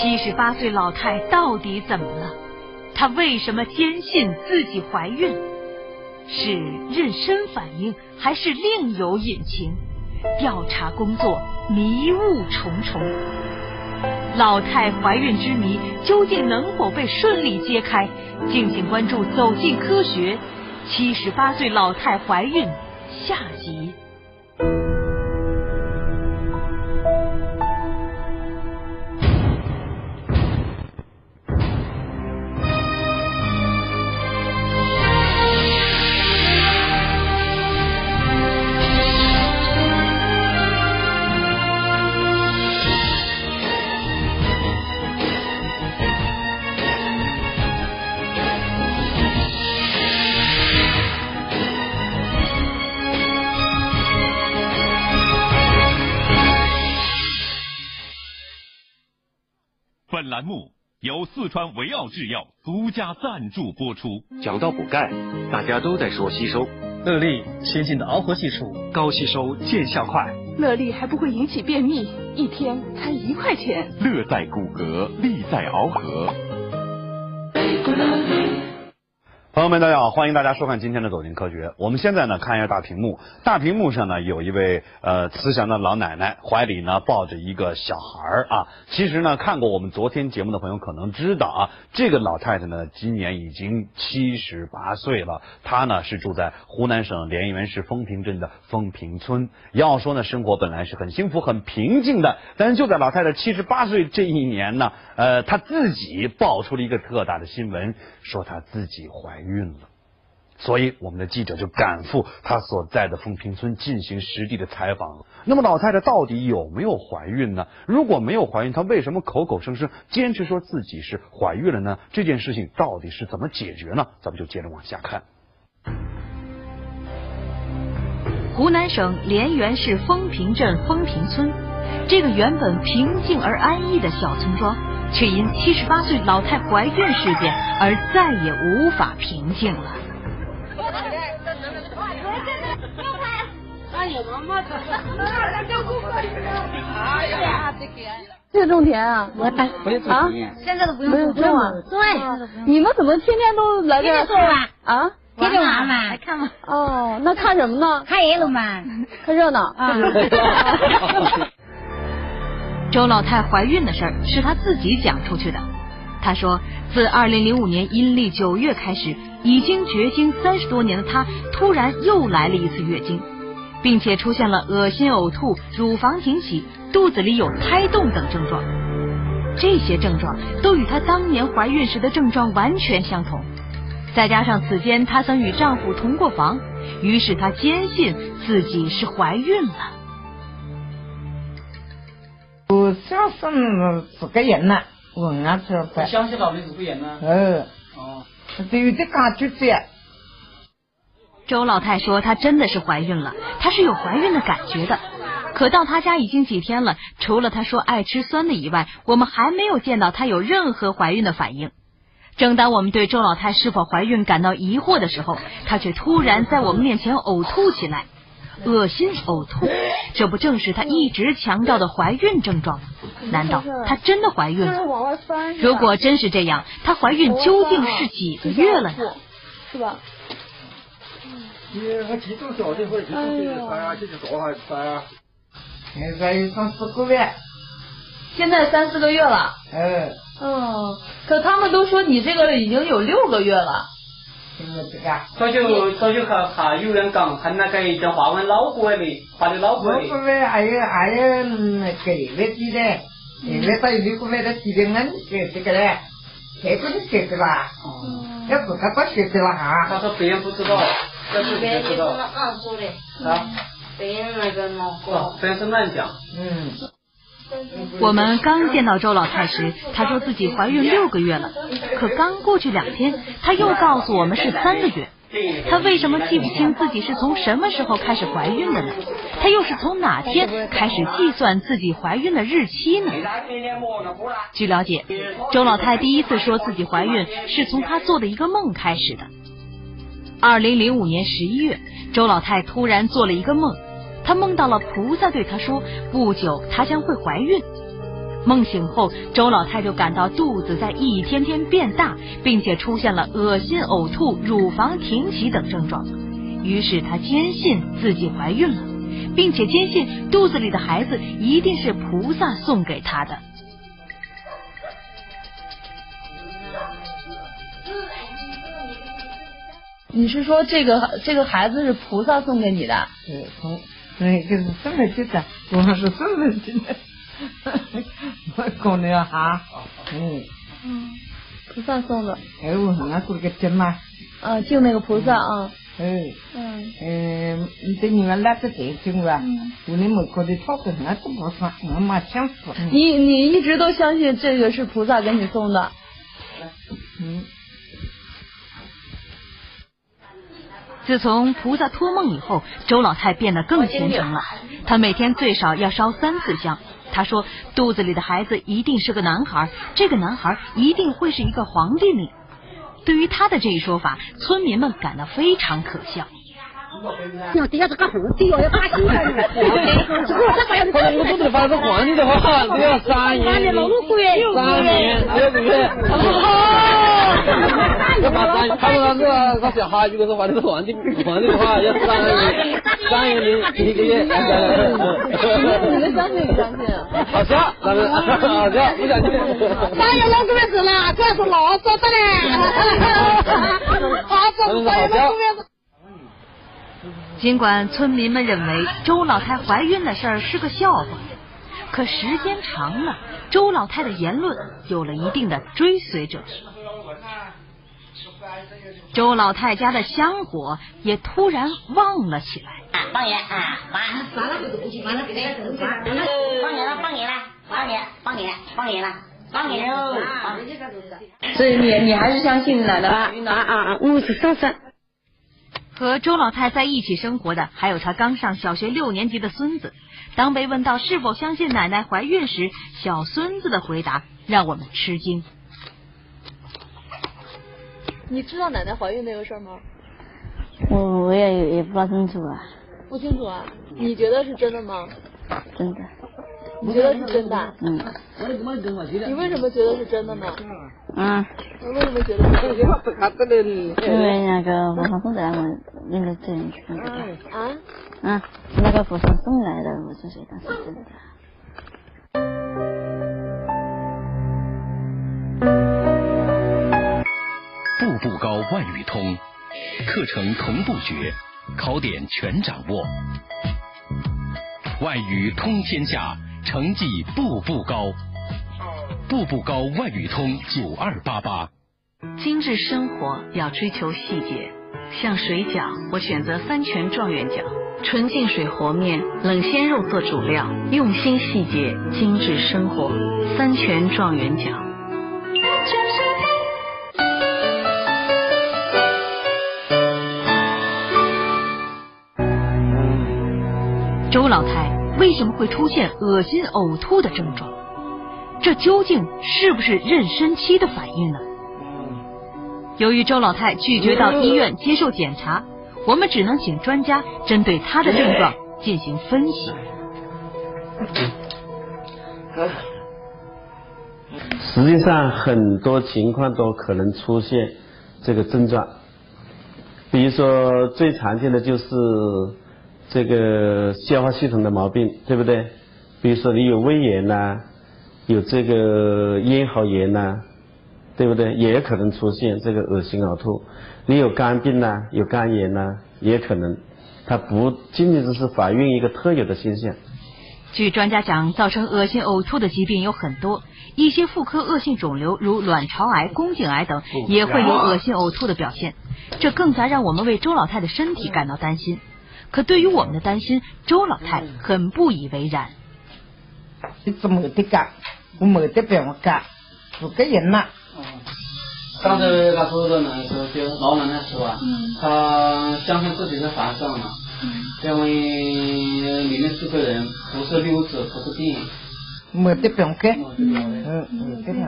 七十八岁老太到底怎么了？她为什么坚信自己怀孕？是妊娠反应，还是另有隐情？调查工作迷雾重重，老太怀孕之谜究竟能否被顺利揭开？敬请关注《走进科学》，七十八岁老太怀孕下集。栏目由四川维奥制药独家赞助播出。讲到补钙，大家都在说吸收。乐力先进的螯合技术，高吸收，见效快。乐力还不会引起便秘，一天才一块钱。乐在骨骼，力在螯合。朋友们，大家好，欢迎大家收看今天的《走进科学》。我们现在呢，看一下大屏幕。大屏幕上呢，有一位呃慈祥的老奶奶，怀里呢抱着一个小孩儿啊。其实呢，看过我们昨天节目的朋友可能知道啊，这个老太太呢，今年已经七十八岁了。她呢是住在湖南省涟源市风平镇的风平村。要说呢，生活本来是很幸福、很平静的，但是就在老太太七十八岁这一年呢，呃，她自己爆出了一个特大的新闻，说她自己怀怀。孕了，所以我们的记者就赶赴她所在的丰平村进行实地的采访。那么老太太到底有没有怀孕呢？如果没有怀孕，她为什么口口声声坚持说自己是怀孕了呢？这件事情到底是怎么解决呢？咱们就接着往下看。湖南省涟源市丰平镇丰平村，这个原本平静而安逸的小村庄。却因七十八岁老太怀孕事件而再也无法平静了。这个种田啊？我打不用种田，现在都不用种啊？对你们怎么天天都来这？天天玩啊？天天玩嘛？来看嘛？哦，那看什么呢？看热闹嘛？看热闹啊？周老太怀孕的事儿是她自己讲出去的。她说，自二零零五年阴历九月开始，已经绝经三十多年的她，突然又来了一次月经，并且出现了恶心、呕吐、乳房挺起、肚子里有胎动等症状。这些症状都与她当年怀孕时的症状完全相同。再加上此间她曾与丈夫同过房，于是她坚信自己是怀孕了。我相信是个人呐，问啊这不。相信老妹是个人。哦。就有点感觉这。周老太说她真的是怀孕了，她是有怀孕的感觉的。可到她家已经几天了，除了她说爱吃酸的以外，我们还没有见到她有任何怀孕的反应。正当我们对周老太是否怀孕感到疑惑的时候，她却突然在我们面前呕吐起来。恶心呕吐，这不正是她一直强调的怀孕症状吗？难道她真的怀孕了？如果真是这样，她怀孕究竟是几个月了呢？是吧？现在有三四个月。现在三四个月了。哎。嗯，可他们都说你这个已经有六个月了。早就早就还还有人讲，看那个叫华文老过的，华的老过的。老过的还有还有个月几的，月到六个月的几点人这这个嘞，这个是学的啦，要不他不学的了哈。他说别人不知道，这是别人知道。啊？别人那个老过。别人是乱讲。嗯。我们刚见到周老太时，她说自己怀孕六个月了。可刚过去两天，她又告诉我们是三个月。她为什么记不清自己是从什么时候开始怀孕的呢？她又是从哪天开始计算自己怀孕的日期呢？据了解，周老太第一次说自己怀孕是从她做的一个梦开始的。二零零五年十一月，周老太突然做了一个梦。她梦到了菩萨对她说：“不久她将会怀孕。”梦醒后，周老太就感到肚子在一天天变大，并且出现了恶心、呕吐、乳房停起等症状。于是她坚信自己怀孕了，并且坚信肚子里的孩子一定是菩萨送给她的。你是说这个这个孩子是菩萨送给你的？对，从那个是什么去的？我是什么去的？我讲的哈，嗯嗯，菩萨送的。哎，我那过个针嘛。啊，敬那个菩萨啊。嗯。嗯。嗯，你这你们那是得敬吧？嗯。我那么搞的操作那都不算，我妈想死。你你一直都相信这个是菩萨给你送的？嗯。自从菩萨托梦以后，周老太变得更虔诚了。她每天最少要烧三次香。她说，肚子里的孩子一定是个男孩，这个男孩一定会是一个皇帝呢。对于她的这一说法，村民们感到非常可笑。要底下这个皇帝哦，要打起来了。可能我肚子里发是皇帝的话，都 要三年，三年，六个月。要把三，他说他是他小孩，如果的是皇帝，皇帝的话要三年，三一个月。你们相信不相信？好笑，咱们好笑，不相信。三年六个月是的嘞？他说三年六个月。尽管村民们认为周老太怀孕的事儿是个笑话，可时间长了，周老太的言论有了一定的追随者。周老太家的香火也突然旺了起来。放盐啊，放放了，放了，放盐了，放盐了，放盐，放盐，放盐了，放盐喽。所以你你还是相信奶奶吧啊啊啊！我是相信。和周老太在一起生活的还有她刚上小学六年级的孙子。当被问到是否相信奶奶怀孕时，小孙子的回答让我们吃惊。你知道奶奶怀孕那个事儿吗？我我也也不大清楚啊。不清楚啊？你觉得是真的吗？真的。你觉得是真的？嗯。你为什么觉得是真的呢？嗯。你为什么觉得是真的？因为那个佛上送的我那个证据。啊？啊，那个佛上送来的，我就觉得是真的。步步高外语通，课程同步学，考点全掌握，外语通天下。成绩步步高，步步高外语通九二八八。精致生活要追求细节，像水饺，我选择三全状元饺，纯净水和面，冷鲜肉做主料，用心细节，精致生活，三全状元饺。周老太。为什么会出现恶心呕吐的症状？这究竟是不是妊娠期的反应呢？由于周老太拒绝到医院接受检查，我们只能请专家针对她的症状进行分析。实际上，很多情况都可能出现这个症状，比如说最常见的就是。这个消化系统的毛病，对不对？比如说你有胃炎呐，有这个咽喉炎呐，对不对？也可能出现这个恶心呕吐。你有肝病呐，有肝炎呐，也可能。它不仅仅只是怀孕一个特有的现象。据专家讲，造成恶心呕吐的疾病有很多，一些妇科恶性肿瘤，如卵巢癌、宫颈癌等，也会有恶心呕吐的表现。这更加让我们为周老太的身体感到担心。可对于我们的担心，周老太很不以为然。你怎么的干？我没得别我干，人呐。刚才那说的那个就老奶奶说啊，她相信自己是怀上了，因为里面四个人不是六子，不是病，没得病给，嗯，没得病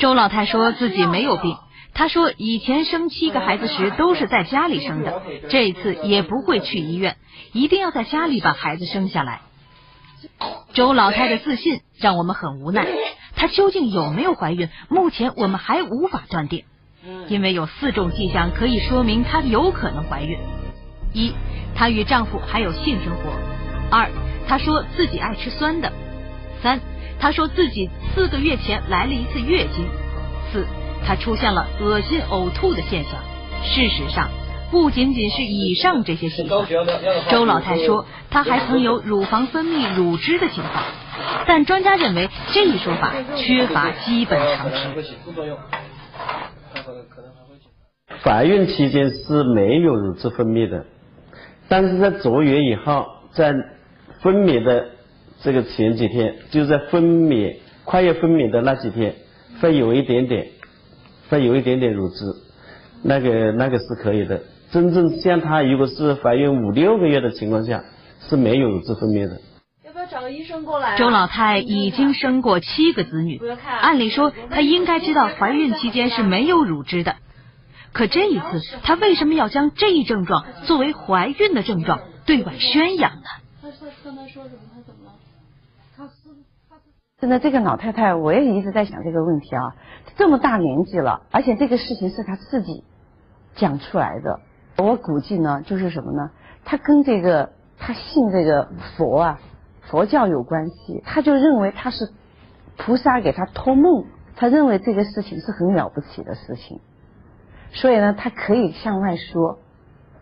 周老太说自己没有病。他说：“以前生七个孩子时都是在家里生的，这次也不会去医院，一定要在家里把孩子生下来。”周老太的自信让我们很无奈，她究竟有没有怀孕？目前我们还无法断定，因为有四种迹象可以说明她有可能怀孕：一，她与丈夫还有性生活；二，她说自己爱吃酸的；三，她说自己四个月前来了一次月经；他，出现了恶心呕吐的现象。事实上。不仅仅是以上这些情况，周老太说，她还曾有乳房分泌乳汁的情况，但专家认为这一说法缺乏基本常识。怀孕期间是没有乳汁分泌的，但是在坐月以后，在分娩的这个前几天，就在分娩快要分娩的那几天，会有一点点，会有一点点乳汁，那个那个是可以的。真正像她如果是怀孕五六个月的情况下是没有乳汁分泌的。要不要找个医生过来？周老太已经生过七个子女，按理说她应该知道怀孕期间是没有乳汁的，可这一次她为什么要将这一症状作为怀孕的症状对外宣扬呢？他他刚才说什么？他怎么。真的，这个老太太我也一直在想这个问题啊，这么大年纪了，而且这个事情是她自己讲出来的。我估计呢，就是什么呢？他跟这个他信这个佛啊，佛教有关系。他就认为他是菩萨给他托梦，他认为这个事情是很了不起的事情，所以呢，他可以向外说，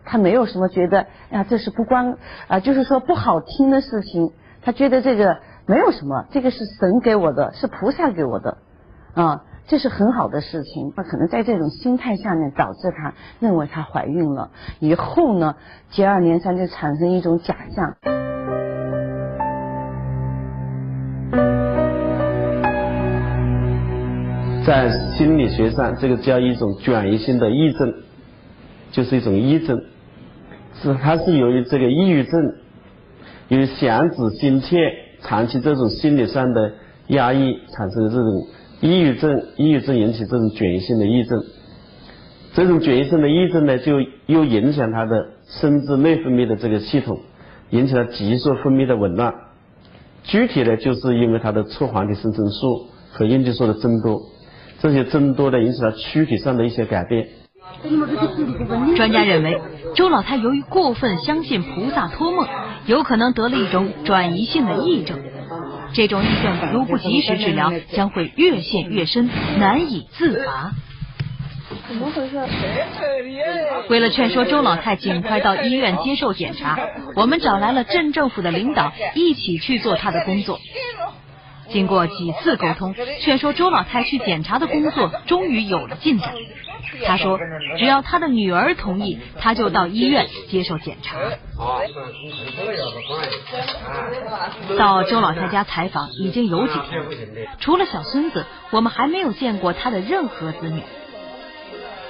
他没有什么觉得呀，这是不光啊，就是说不好听的事情。他觉得这个没有什么，这个是神给我的，是菩萨给我的啊。这是很好的事情，那可能在这种心态下面导致她认为她怀孕了，以后呢接二连三就产生一种假象。在心理学上，这个叫一种转移性的抑症，就是一种抑症，是它是由于这个抑郁症，由于想子心切，长期这种心理上的压抑产生的这种。抑郁症，抑郁症引起这种转移性的抑郁症，这种转移性的抑郁症呢，就又影响他的生殖内分泌的这个系统，引起了激素分泌的紊乱。具体呢，就是因为他的促黄体生成素和应激素的增多，这些增多呢，引起了躯体上的一些改变。专家认为，周老太由于过分相信菩萨托梦，有可能得了一种转移性的癔症。这种癔症如不及时治疗，将会越陷越深，难以自拔。怎么回事？为了劝说周老太尽快到医院接受检查，我们找来了镇政府的领导一起去做她的工作。经过几次沟通，劝说周老太去检查的工作终于有了进展。他说：“只要他的女儿同意，他就到医院接受检查。”到周老太家采访已经有几天，除了小孙子，我们还没有见过他的任何子女。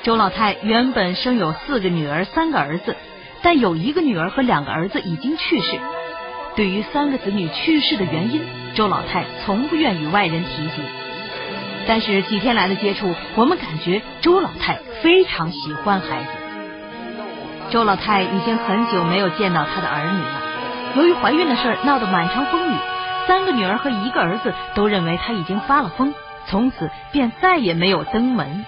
周老太原本生有四个女儿、三个儿子，但有一个女儿和两个儿子已经去世。对于三个子女去世的原因，周老太从不愿与外人提及。但是几天来的接触，我们感觉周老太非常喜欢孩子。周老太已经很久没有见到她的儿女了。由于怀孕的事闹得满城风雨，三个女儿和一个儿子都认为她已经发了疯，从此便再也没有登门。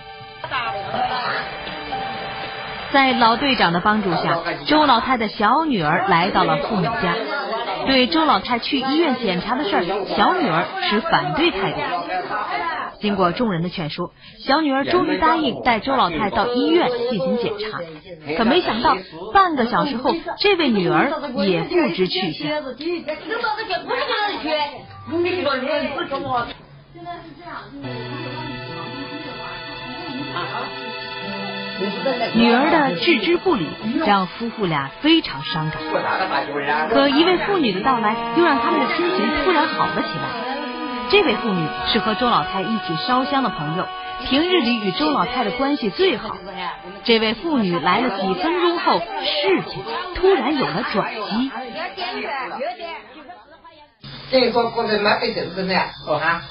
在老队长的帮助下，周老太的小女儿来到了父母家。对周老太去医院检查的事儿，小女儿持反对态度。经过众人的劝说，小女儿终于答应带周老太到医院进行检查。可没想到，半个小时后，这位女儿也不知去向。女儿的置之不理，让夫妇俩非常伤感。可一位妇女的到来，又让他们的心情突然好了起来。这位妇女是和周老太一起烧香的朋友，平日里与周老太的关系最好。这位妇女来了几分钟后，事情突然有了转机。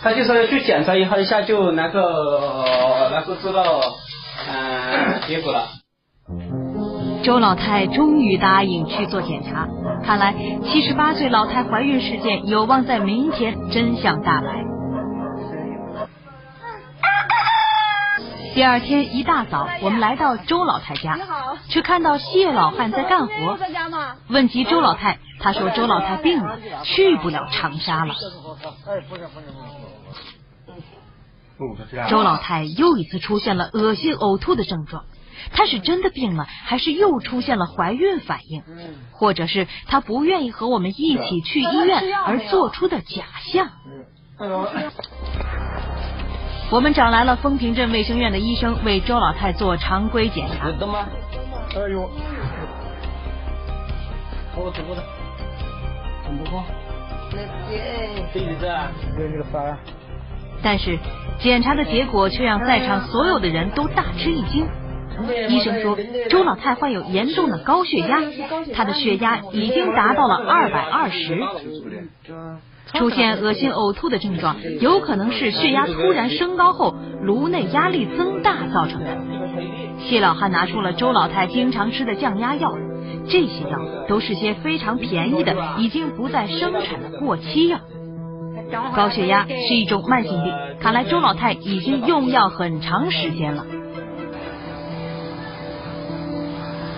他就说去检查一下，一下就那个那个知道。嗯，结果了。周老太终于答应去做检查，看来七十八岁老太怀孕事件有望在明天真相大白。第二天一大早，我们来到周老太家，却看到谢老汉在干活。问及周老太，他说周老太病了，去不了长沙了。周老太又一次出现了恶心呕吐的症状，她是真的病了，还是又出现了怀孕反应，或者是她不愿意和我们一起去医院而做出的假象？我们找来了丰平镇卫生院的医生为周老太做常规检查。哎呦，好怎么的？怎么过？这椅子啊，这个啥？但是检查的结果却让在场所有的人都大吃一惊。医生说，周老太患有严重的高血压，她的血压已经达到了二百二十。出现恶心呕吐的症状，有可能是血压突然升高后颅内压力增大造成的。谢老汉拿出了周老太经常吃的降压药，这些药都是些非常便宜的、已经不再生产的过期药。高血压是一种慢性病，看来周老太已经用药很长时间了。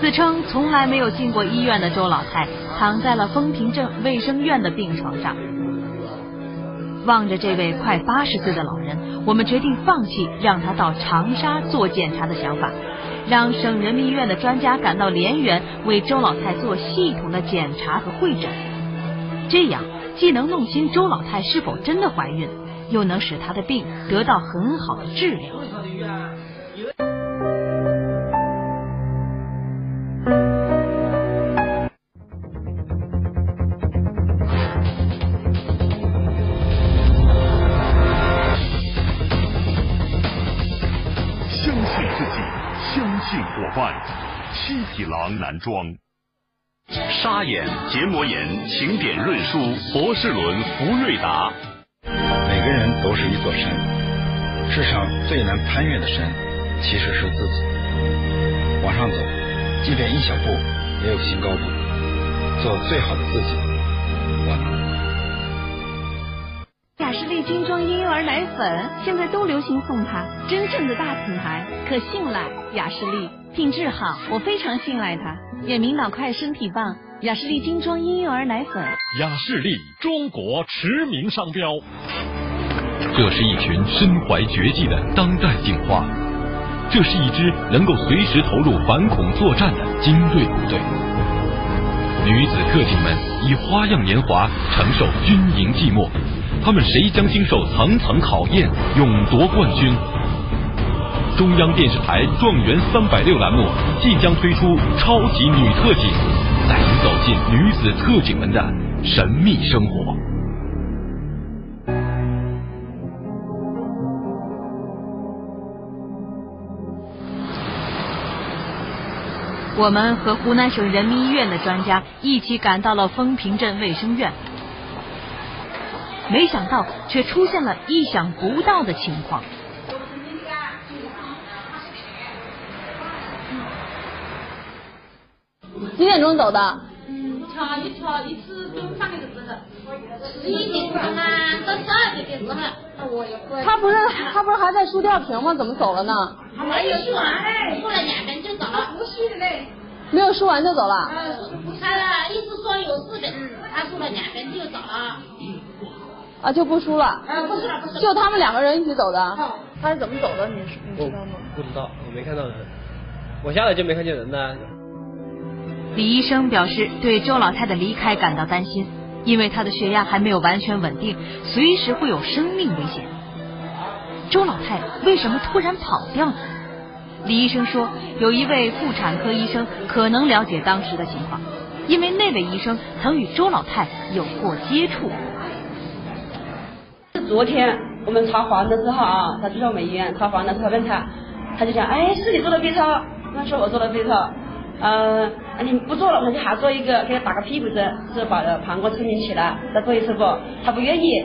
自称从来没有进过医院的周老太，躺在了风平镇卫生院的病床上。望着这位快八十岁的老人，我们决定放弃让他到长沙做检查的想法，让省人民医院的专家赶到涟源为周老太做系统的检查和会诊。这样既能弄清周老太是否真的怀孕，又能使她的病得到很好的治疗。相信自己，相信伙伴七匹狼男装，沙眼、结膜炎，请点润舒博士伦福瑞达。每个人都是一座山，世上最难攀越的山，其实是自己。往上走，即便一小步，也有新高度。做最好的自己，我能。雅士利精装婴幼儿奶粉现在都流行送它，真正的大品牌，可信赖。雅士利品质好，我非常信赖它。眼明脑快，身体棒。雅士利精装婴幼儿奶粉，雅士利中国驰名商标。这是一群身怀绝技的当代警花，这是一支能够随时投入反恐作战的精锐部队。女子特警们以花样年华承受军营寂寞。他们谁将经受层层考验，勇夺冠军？中央电视台《状元三百六》栏目即将推出超级女特警，带你走进女子特警们的神秘生活。我们和湖南省人民医院的专家一起赶到了丰平镇卫生院。没想到，却出现了意想不到的情况。几点钟走的？嗯，瞧一瞧，一次中饭的时候，十一点钟啊，到十二点的时候。他不是他不是还在输吊瓶吗？怎么走了呢？还没有输完嘞，输了两本就走了。不输的嘞。没有输完就走了。他一直说有四本，他输了两本就走了。啊，就不输了，不输了，不输了，就他们两个人一起走的，他是怎么走的？你你知道吗？不知道，我没看到人，我下来就没看见人呢。李医生表示对周老太的离开感到担心，因为她的血压还没有完全稳定，随时会有生命危险。周老太为什么突然跑掉呢？李医生说，有一位妇产科医生可能了解当时的情况，因为那位医生曾与周老太有过接触。昨天我们查房的时候啊，他去到我们医院查房的时候问他，他就讲，哎，是你做的 B 超？他说我做的 B 超，嗯，啊你不做了，那就还做一个，给他打个屁股针，是把膀胱撑起来，再做一次不？他不愿意，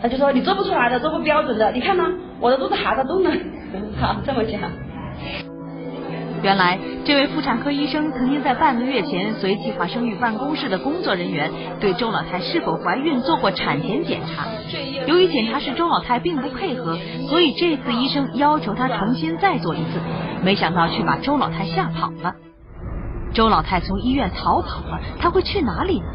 他就说你做不出来的，做不标准的，你看呢，我的肚子还在动呢，好这么讲。原来，这位妇产科医生曾经在半个月前随计划生育办公室的工作人员对周老太是否怀孕做过产前检查。由于检查时周老太并不配合，所以这次医生要求她重新再做一次。没想到却把周老太吓跑了。周老太从医院逃跑了，她会去哪里呢？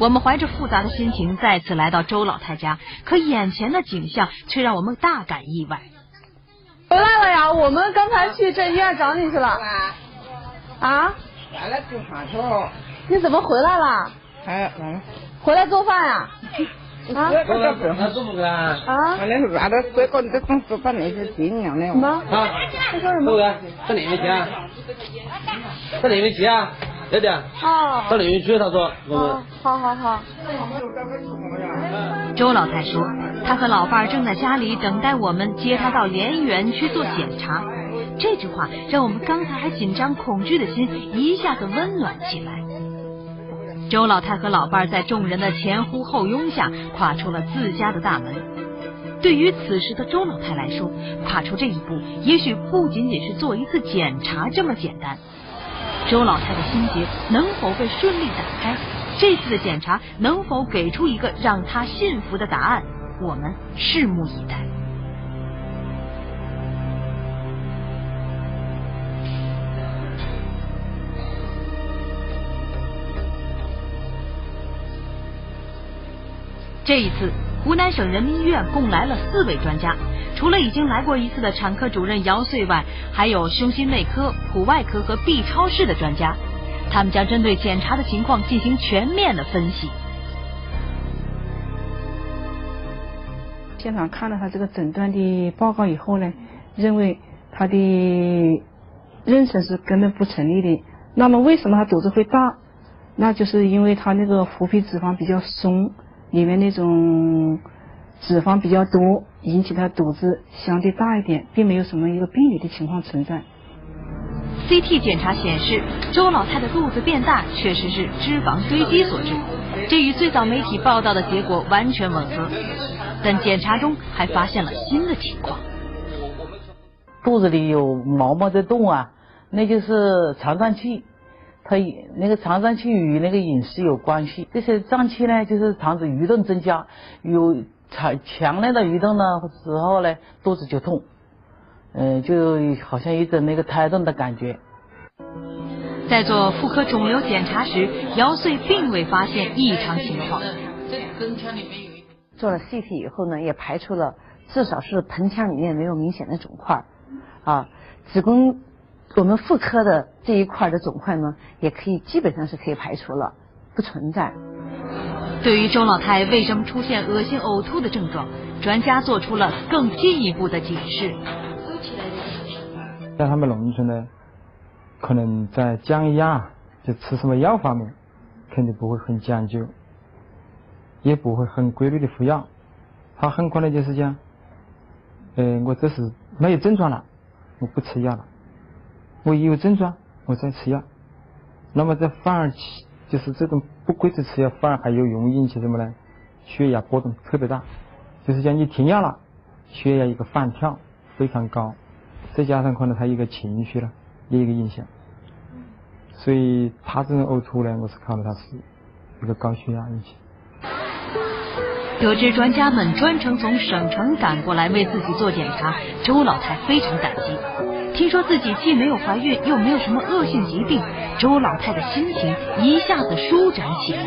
我们怀着复杂的心情再次来到周老太家，可眼前的景象却让我们大感意外。回来了呀！我们刚才去镇医院找你去了。啊？回来做饭去了。你怎么回来了？哎，嗯。回来做饭呀？啊？啊？完了，完了，这个这公司把那些。什么？啊？他说什么？到哪边去啊？到哪边去啊？对的。哦。到那边去，他说。哦，好好好。周老太说，他和老伴儿正在家里等待我们接他到联谊园去做检查。这句话让我们刚才还紧张恐惧的心一下子温暖起来。周老太和老伴儿在众人的前呼后拥下跨出了自家的大门。对于此时的周老太来说，跨出这一步也许不仅仅是做一次检查这么简单。周老太的心结能否被顺利打开？这次的检查能否给出一个让她信服的答案？我们拭目以待。这一次，湖南省人民医院共来了四位专家，除了已经来过一次的产科主任姚穗外，还有胸心内科、普外科和 B 超室的专家。他们将针对检查的情况进行全面的分析。现场看了他这个诊断的报告以后呢，认为他的妊娠是根本不成立的。那么为什么他肚子会大？那就是因为他那个腹皮脂肪比较松，里面那种脂肪比较多，引起他肚子相对大一点，并没有什么一个病理的情况存在。CT 检查显示，周老太的肚子变大确实是脂肪堆积所致，这与最早媒体报道的结果完全吻合。但检查中还发现了新的情况，肚子里有毛毛在动啊，那就是肠胀气，它那个肠脏气与那个饮食有关系。这些脏器呢，就是肠子蠕动增加，有强强烈的蠕动的时候呢，肚子就痛。嗯，就好像一种那个胎动的感觉。在做妇科肿瘤检查时，姚穗并未发现异常情况。做了 CT 以后呢，也排除了至少是盆腔里面没有明显的肿块啊，子宫我们妇科的这一块的肿块呢，也可以基本上是可以排除了，不存在。对于周老太为什么出现恶心呕吐的症状，专家做出了更进一步的解释。在他们农村呢，可能在降压就吃什么药方面，肯定不会很讲究，也不会很规律的服药。他很可能就是讲，呃，我这是没有症状了，我不吃药了。我一有症状，我再吃药。那么这反而起，就是这种不规则吃药，反而还有容易引起什么呢？血压波动特别大，就是讲你停药了，血压一个反跳非常高。再加上可能他一个情绪了，也一个影响，所以他这种呕吐呢，我是考虑他是一个高血压引起。得知专家们专程从省城赶过来为自己做检查，周老太非常感激。听说自己既没有怀孕，又没有什么恶性疾病，周老太的心情一下子舒展起来。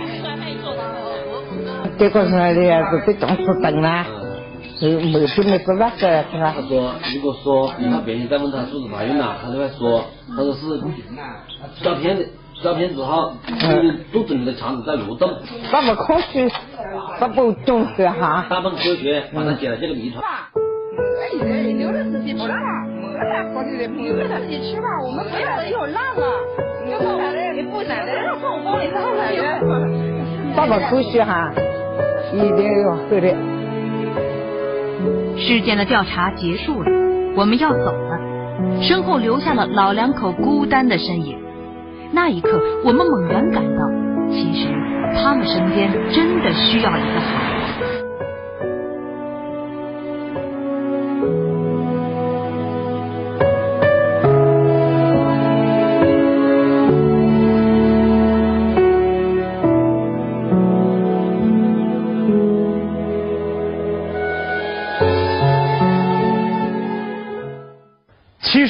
这个是的，是被重视等啦。没没病没事那个是吧？他说，如果说他别人再问他是不是怀孕了，他就会说，他说是照片的，照片之后，肚子里的肠子在蠕动。那么科学，那不重视哈？大不科学，把他解了这个谜团。留着自己吃吧，没啥科学的，留着自己吃吧，我们回来了以后烂了，要不然你不在的让放包里头来的。那么科学哈，一定要对的。事件的调查结束了，我们要走了，身后留下了老两口孤单的身影。那一刻，我们猛然感到，其实他们身边真的需要一个孩子。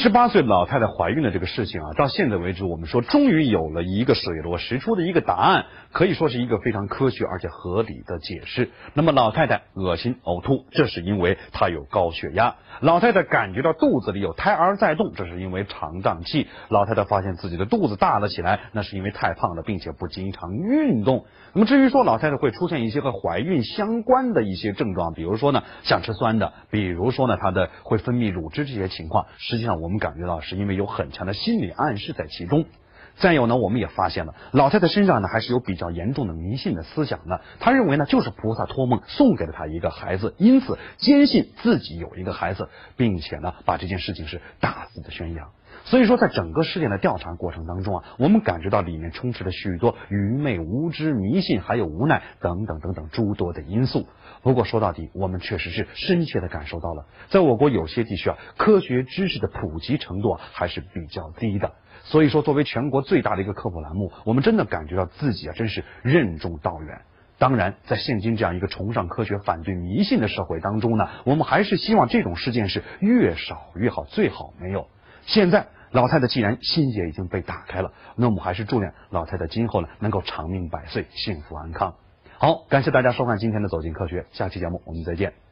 十八岁老太太怀孕的这个事情啊，到现在为止，我们说终于有了一个水落石出的一个答案，可以说是一个非常科学而且合理的解释。那么老太太恶心呕吐，这是因为她有高血压；老太太感觉到肚子里有胎儿在动，这是因为肠胀气；老太太发现自己的肚子大了起来，那是因为太胖了，并且不经常运动。那么至于说老太太会出现一些和怀孕相关的一些症状，比如说呢想吃酸的，比如说呢她的会分泌乳汁这些情况，实际上我们感觉到是因为有很强的心理暗示在其中。再有呢，我们也发现了老太太身上呢还是有比较严重的迷信的思想的。她认为呢就是菩萨托梦送给了她一个孩子，因此坚信自己有一个孩子，并且呢把这件事情是大肆的宣扬。所以说，在整个事件的调查过程当中啊，我们感觉到里面充斥着许多愚昧、无知、迷信，还有无奈等等等等诸多的因素。不过说到底，我们确实是深切的感受到了，在我国有些地区啊，科学知识的普及程度啊还是比较低的。所以说，作为全国最大的一个科普栏目，我们真的感觉到自己啊，真是任重道远。当然，在现今这样一个崇尚科学、反对迷信的社会当中呢，我们还是希望这种事件是越少越好，最好没有。现在。老太太既然心结已经被打开了，那我们还是祝愿老太太今后呢能够长命百岁、幸福安康。好，感谢大家收看今天的《走进科学》，下期节目我们再见。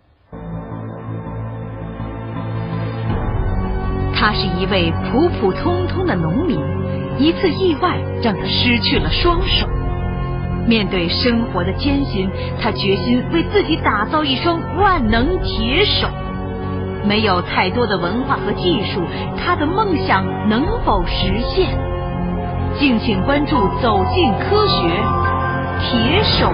他是一位普普通通的农民，一次意外让他失去了双手。面对生活的艰辛，他决心为自己打造一双万能铁手。没有太多的文化和技术，他的梦想能否实现？敬请关注《走进科学》，铁手。